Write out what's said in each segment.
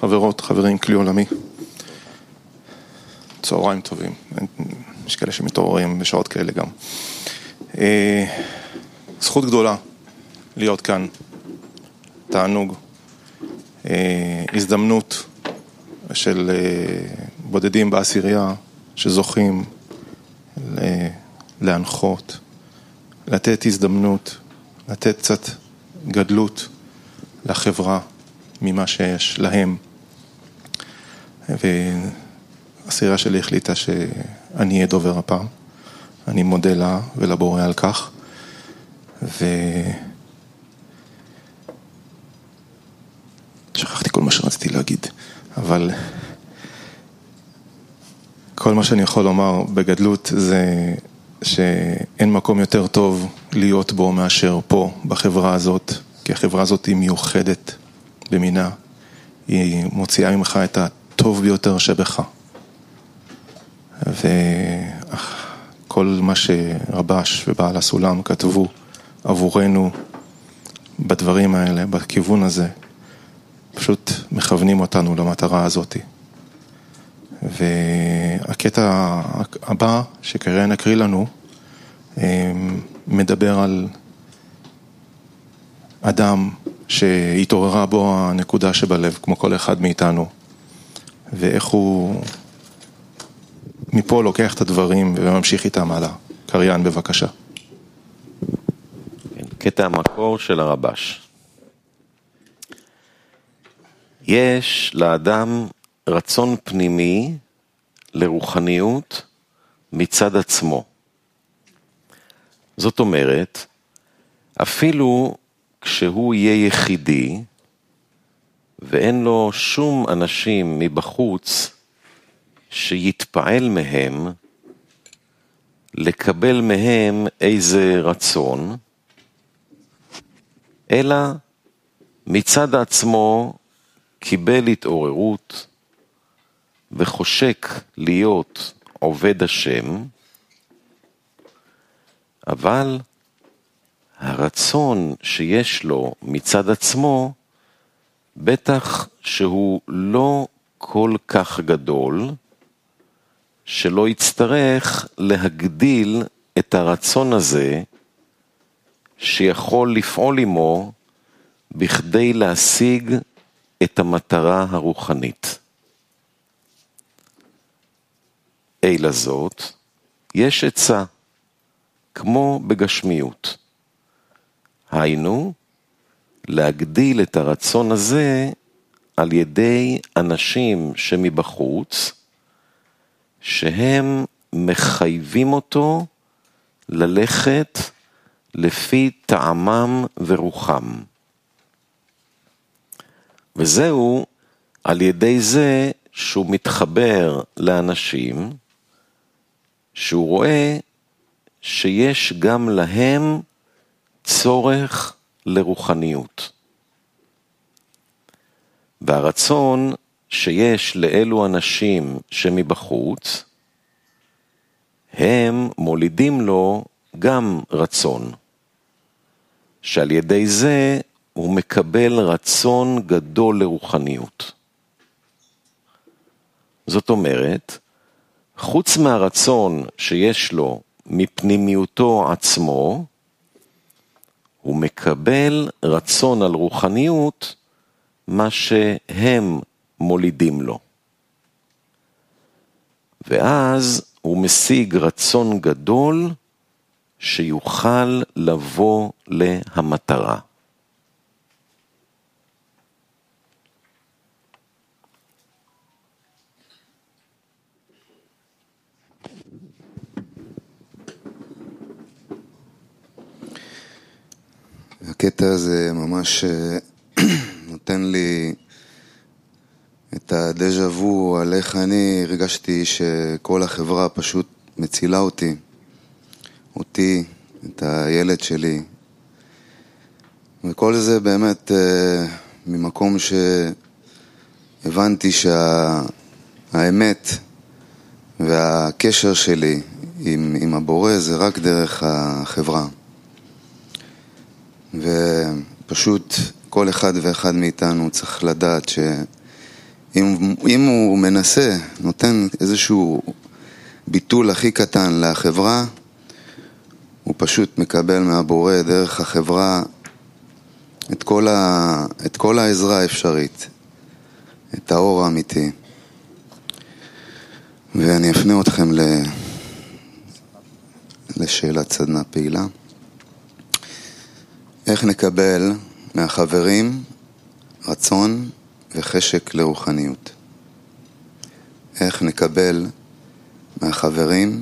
חברות, חברים, כלי עולמי. צהריים טובים, יש כאלה שמתעוררים בשעות כאלה גם. אה, זכות גדולה להיות כאן, תענוג, אה, הזדמנות של אה, בודדים בעשירייה שזוכים להנחות, לתת הזדמנות, לתת קצת גדלות לחברה ממה שיש להם. והסירה שלי החליטה שאני אהיה דובר הפעם. אני מודה לה ולבורא על כך. ו... שכחתי כל מה שרציתי להגיד, אבל כל מה שאני יכול לומר בגדלות זה שאין מקום יותר טוב להיות בו מאשר פה, בחברה הזאת, כי החברה הזאת היא מיוחדת במינה, היא מוציאה ממך את הטוב ביותר שבך. וכל מה שרבש ובעל הסולם כתבו עבורנו בדברים האלה, בכיוון הזה, פשוט מכוונים אותנו למטרה הזאת. והקטע הבא שכרגע נקריא לנו אמ, מדבר על אדם שהתעוררה בו הנקודה שבלב, כמו כל אחד מאיתנו, ואיך הוא מפה לוקח את הדברים וממשיך איתם הלאה. קריין, בבקשה. כן, קטע המקור של הרבש. יש לאדם רצון פנימי לרוחניות מצד עצמו. זאת אומרת, אפילו כשהוא יהיה יחידי ואין לו שום אנשים מבחוץ שיתפעל מהם, לקבל מהם איזה רצון, אלא מצד עצמו קיבל התעוררות וחושק להיות עובד השם, אבל הרצון שיש לו מצד עצמו, בטח שהוא לא כל כך גדול, שלא יצטרך להגדיל את הרצון הזה שיכול לפעול עמו בכדי להשיג את המטרה הרוחנית. אלא זאת, יש עצה, כמו בגשמיות. היינו, להגדיל את הרצון הזה על ידי אנשים שמבחוץ, שהם מחייבים אותו ללכת לפי טעמם ורוחם. וזהו על ידי זה שהוא מתחבר לאנשים, שהוא רואה שיש גם להם צורך לרוחניות. והרצון שיש לאלו אנשים שמבחוץ, הם מולידים לו גם רצון, שעל ידי זה הוא מקבל רצון גדול לרוחניות. זאת אומרת, חוץ מהרצון שיש לו מפנימיותו עצמו, הוא מקבל רצון על רוחניות, מה שהם מולידים לו. ואז הוא משיג רצון גדול שיוכל לבוא להמטרה. הקטע הזה ממש אה, נותן לי את הדז'ה וו על איך אני הרגשתי שכל החברה פשוט מצילה אותי, אותי, את הילד שלי. וכל זה באמת אה, ממקום שהבנתי שהאמת והקשר שלי עם, עם הבורא זה רק דרך החברה. ופשוט כל אחד ואחד מאיתנו צריך לדעת שאם הוא מנסה, נותן איזשהו ביטול הכי קטן לחברה, הוא פשוט מקבל מהבורא דרך החברה את כל, ה... את כל העזרה האפשרית, את האור האמיתי. ואני אפנה אתכם ל... לשאלת סדנה פעילה. איך נקבל מהחברים רצון וחשק לרוחניות? איך נקבל מהחברים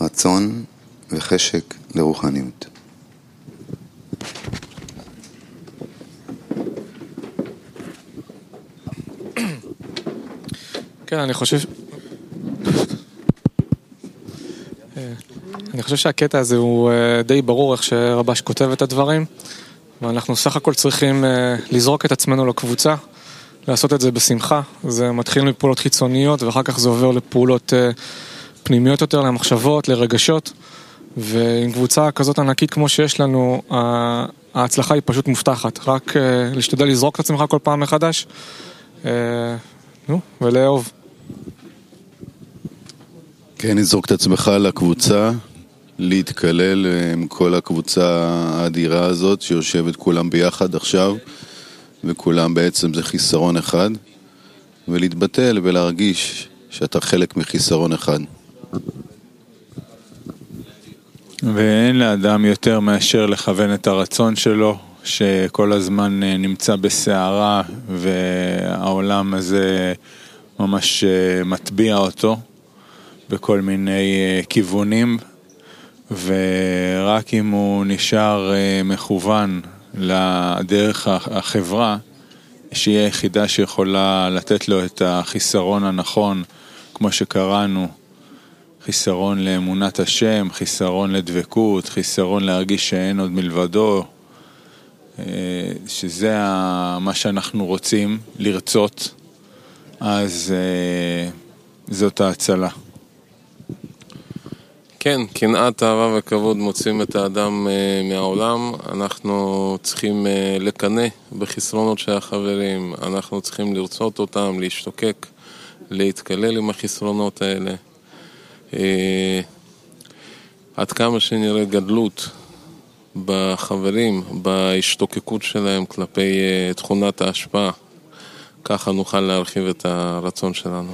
רצון וחשק לרוחניות? כן, אני חושב... חושב שהקטע הזה הוא אה, די ברור איך שרבש כותב את הדברים ואנחנו סך הכל צריכים אה, לזרוק את עצמנו לקבוצה, לעשות את זה בשמחה. זה מתחיל מפעולות חיצוניות ואחר כך זה עובר לפעולות אה, פנימיות יותר, למחשבות, לרגשות ועם קבוצה כזאת ענקית כמו שיש לנו, ההצלחה היא פשוט מובטחת. רק להשתדל לזרוק את עצמך כל פעם מחדש, נו, ולאהוב. כן, לזרוק את עצמך לקבוצה, להתקלל עם כל הקבוצה האדירה הזאת שיושבת כולם ביחד עכשיו וכולם בעצם זה חיסרון אחד ולהתבטל ולהרגיש שאתה חלק מחיסרון אחד. ואין לאדם יותר מאשר לכוון את הרצון שלו, שכל הזמן אה, נמצא בסערה והעולם הזה ממש אה, מטביע אותו בכל מיני אה, כיוונים ורק אם הוא נשאר אה, מכוון לדרך החברה, שהיא היחידה שיכולה לתת לו את החיסרון הנכון, כמו שקראנו, חיסרון לאמונת השם, חיסרון לדבקות, חיסרון להרגיש שאין עוד מלבדו, אה, שזה מה שאנחנו רוצים, לרצות, אז אה, זאת ההצלה. כן, קנאת, אהבה וכבוד מוצאים את האדם uh, מהעולם. אנחנו צריכים uh, לקנא בחסרונות של החברים, אנחנו צריכים לרצות אותם, להשתוקק, להתקלל עם החסרונות האלה. Uh, עד כמה שנראה גדלות בחברים, בהשתוקקות שלהם כלפי uh, תכונת ההשפעה, ככה נוכל להרחיב את הרצון שלנו.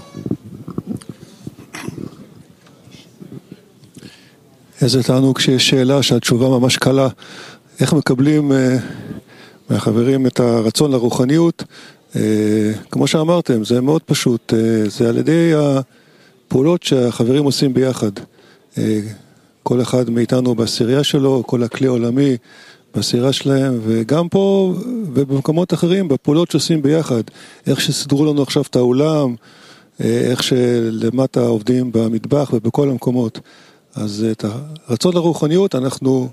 איזה תענוג שיש שאלה שהתשובה ממש קלה. איך מקבלים אה, מהחברים את הרצון לרוחניות? אה, כמו שאמרתם, זה מאוד פשוט, אה, זה על ידי הפעולות שהחברים עושים ביחד. אה, כל אחד מאיתנו בעשירייה שלו, כל הכלי העולמי בעשירייה שלהם, וגם פה ובמקומות אחרים, בפעולות שעושים ביחד. איך שסידרו לנו עכשיו את האולם, אה, איך שלמטה עובדים במטבח ובכל המקומות. אז את הרצון לרוחניות אנחנו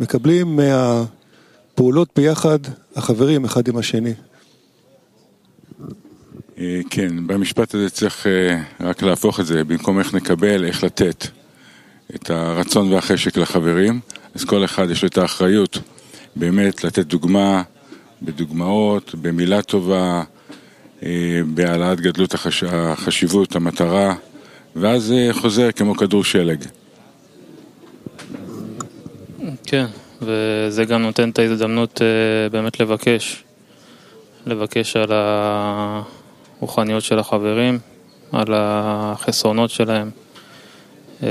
מקבלים מהפעולות ביחד, החברים אחד עם השני. אה, כן, במשפט הזה צריך אה, רק להפוך את זה, במקום איך נקבל, איך לתת את הרצון והחשק לחברים, אז כל אחד יש לו את האחריות באמת לתת דוגמה, בדוגמאות, במילה טובה, אה, בהעלאת גדלות החש... החשיבות, המטרה, ואז חוזר כמו כדור שלג. כן, וזה גם נותן את ההזדמנות אה, באמת לבקש, לבקש על הרוחניות של החברים, על החסרונות שלהם, אה,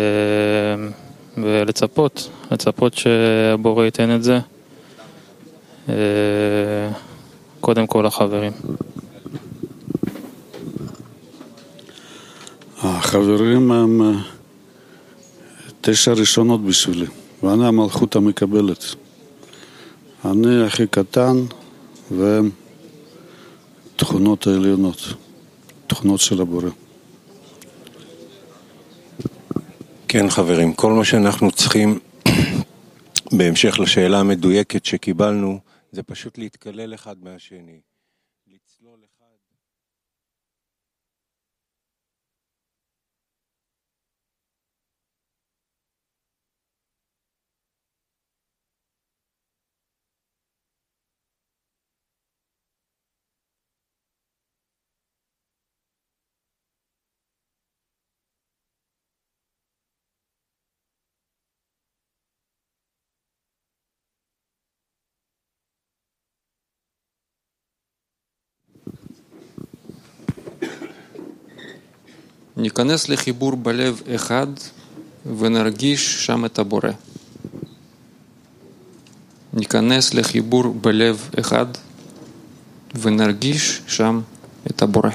ולצפות, לצפות שהבורא ייתן את זה, אה, קודם כל החברים. החברים הם תשע ראשונות בשבילי. ואני המלכות המקבלת. אני הכי קטן והם תכונות העליונות, תכונות של הבורא. כן חברים, כל מה שאנחנו צריכים בהמשך לשאלה המדויקת שקיבלנו זה פשוט להתקלל אחד מהשני. לצלול ניכנס לחיבור בלב אחד ונרגיש שם את הבורא. ניכנס לחיבור בלב אחד ונרגיש שם את הבורא.